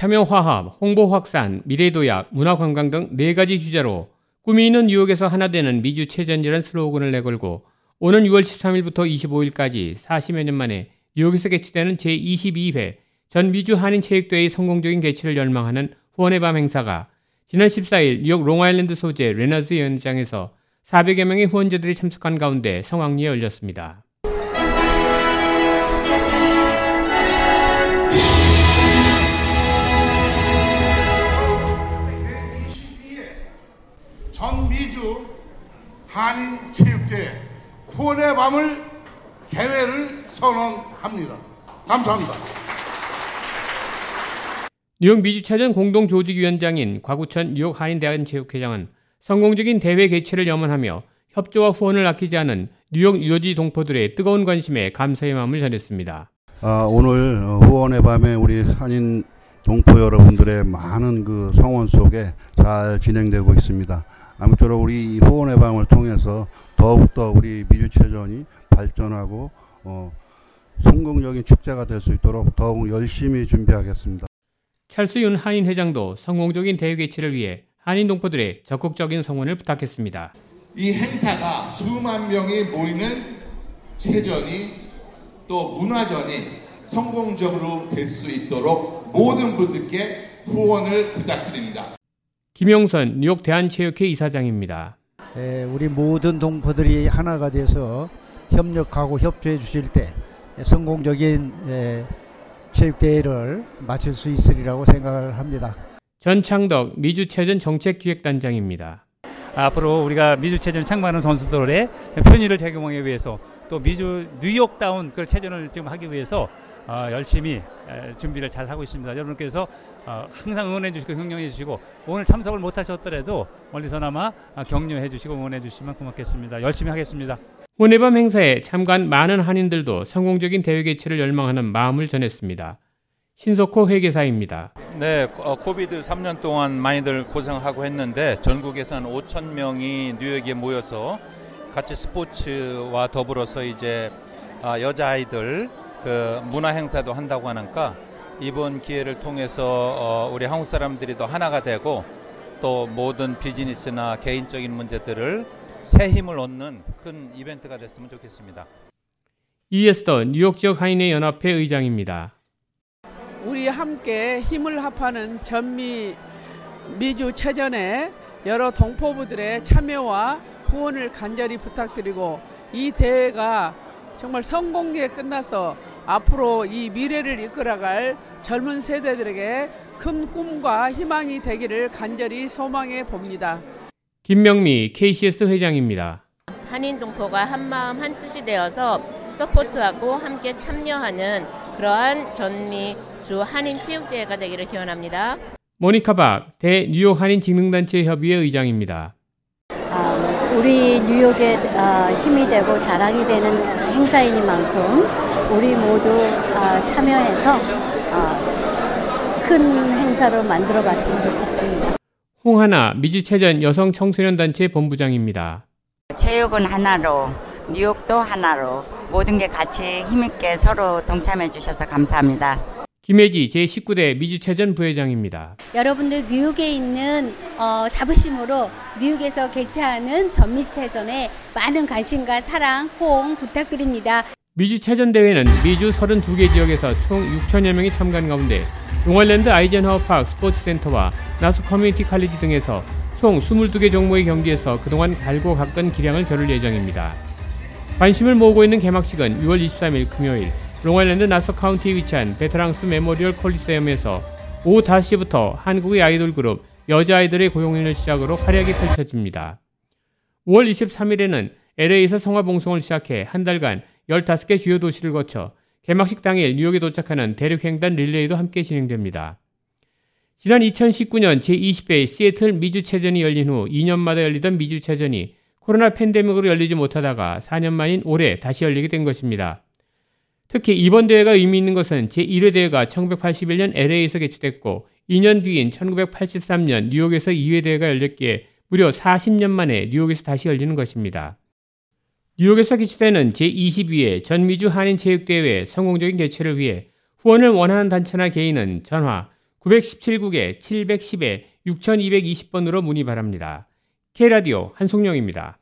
참여화합, 홍보 확산, 미래도약, 문화관광 등 네 가지 주제로 꿈이 있는 뉴욕에서 하나 되는 미주 체전이라는 슬로건을 내걸고 오는 6월 13일부터 25일까지 40여 년 만에 뉴욕에서 개최되는 제22회 전 미주 한인 체육대회의 성공적인 개최를 열망하는 후원의 밤 행사가 지난 14일 뉴욕 롱아일랜드 소재 레너스 연회장에서 400여 명의 후원자들이 참석한 가운데 성황리에 열렸습니다. 한인체육제 후원의 밤을 개회를 선언합니다. 감사합니다. 뉴욕 미주차전 공동조직위원장인 과구천 뉴욕 한인대한체육회장은 성공적인 대회 개최를 염원하며 협조와 후원을 아끼지 않은 뉴욕 유효지 동포들의 뜨거운 관심에 감사의 마음을 전했습니다. 아, 오늘 후원의 밤에 우리 한인 동포 여러분들의 많은 그 성원 속에 잘 진행되고 있습니다. 아무쪼록 우리 후원의 밤을 통해서 더욱더 우리 미주체전이 발전하고 어, 성공적인 축제가 될 수 있도록 더욱 열심히 준비하겠습니다. 찰스윤 한인 회장도 성공적인 대회 개최를 위해 한인 동포들의 적극적인 성원을 부탁했습니다. 이 행사가 수만 명이 모이는 체전이 또 문화전이 성공적으로 될 수 있도록 모든 분들께 후원을 부탁드립니다. 김영선 뉴욕 대한체육회 이사장입니다. 에, 우리 모든 동포들이 하나가 돼서 협력하고 협조해 주실 때 성공적인 에, 체육대회를 마칠 수 있으리라고 생각을 합니다. 전창덕 미주체전 정책기획단장입니다. 앞으로 우리가 미주체전 창반하는 선수들의 편의를 제공하기 위해서 또 미주 뉴욕다운 그 체전을 지금 하기 위해서 어, 열심히 에, 준비를 잘 하고 있습니다. 여러분께서 어, 항상 응원해 주시고 격려해 주시고 오늘 참석을 못 하셨더라도 멀리서나마 어, 격려해 주시고 응원해 주시면 고맙겠습니다. 열심히 하겠습니다. 오네밤 행사에 참가한 많은 한인들도 성공적인 대회 개최를 열망하는 마음을 전했습니다. 신석호 회계사입니다. 네, 어, 코비드 3년 동안 많이들 고생하고 했는데 전국에서 한 5천 명이 뉴욕에 모여서 같이 스포츠와 더불어서 이제 아, 여자 아이들 그 문화 행사도 한다고 하니까 이번 기회를 통해서 어, 우리 한국 사람들이 더 하나가 되고 또 모든 비즈니스나 개인적인 문제들을 새 힘을 얻는 큰 이벤트가 됐으면 좋겠습니다. 이에스터 뉴욕 지역 한인의 연합회 의장입니다. 우리 함께 힘을 합하는 전미 미주 체전에 여러 동포부들의 참여와 후원을 간절히 부탁드리고 이 대회가 정말 성공리에 끝나서 앞으로 이 미래를 이끌어갈 젊은 세대들에게 큰 꿈과 희망이 되기를 간절히 소망해 봅니다. 김명미 KCS 회장입니다. 한인 동포가 한마음 한뜻이 되어서 서포트하고 함께 참여하는 그러한 전미 주 한인 체육대회가 되기를 기원합니다. 모니카 박 대 뉴욕 한인 직능단체 협의회 의장입니다. 아, 우리 뉴욕의 아, 힘이 되고 자랑이 되는 행사이니만큼 우리 모두 아, 참여해서 아, 큰 행사로 만들어 봤으면 좋겠습니다. 홍하나 미주체전 여성 청소년 단체 본부장입니다. 체육은 하나로 뉴욕도 하나로 모든 게 같이 힘있게 서로 동참해 주셔서 감사합니다. 김혜지 제19대 미주체전 부회장입니다. 여러분들 뉴욕에 있는 어, 자부심으로 뉴욕에서 개최하는 전미체전에 많은 관심과 사랑, 호응 부탁드립니다. 미주체전 대회는 미주 32개 지역에서 총 6천여 명이 참가한 가운데 롱아일랜드 아이젠하워 파크 스포츠센터와 나소 커뮤니티 칼리지 등에서 총 22개 종목의 경기에서 그동안 갈고 닦은 기량을 겨룰 예정입니다. 관심을 모으고 있는 개막식은 6월 23일 금요일 롱아일랜드 나소 카운티에 위치한 Veterans Memorial Coliseum에서 오후 5시부터 한국의 아이돌 그룹 여자아이들의 공연을 시작으로 활약이 펼쳐집니다. 5월 23일에는 LA에서 성화봉송을 시작해 한 달간 15개 주요 도시를 거쳐 개막식 당일 뉴욕에 도착하는 대륙횡단 릴레이도 함께 진행됩니다. 지난 2019년 제20회 시애틀 미주체전이 열린 후 2년마다 열리던 미주체전이 코로나 팬데믹으로 열리지 못하다가 4년 만인 올해 다시 열리게 된 것입니다. 특히 이번 대회가 의미 있는 것은 제1회 대회가 1981년 LA에서 개최됐고 2년 뒤인 1983년 뉴욕에서 2회 대회가 열렸기에 무려 40년 만에 뉴욕에서 다시 열리는 것입니다. 뉴욕에서 개최되는 제22회 전미주 한인체육대회 성공적인 개최를 위해 후원을 원하는 단체나 개인은 전화 917국에 710에 6220번으로 문의 바랍니다. K라디오 한송영입니다.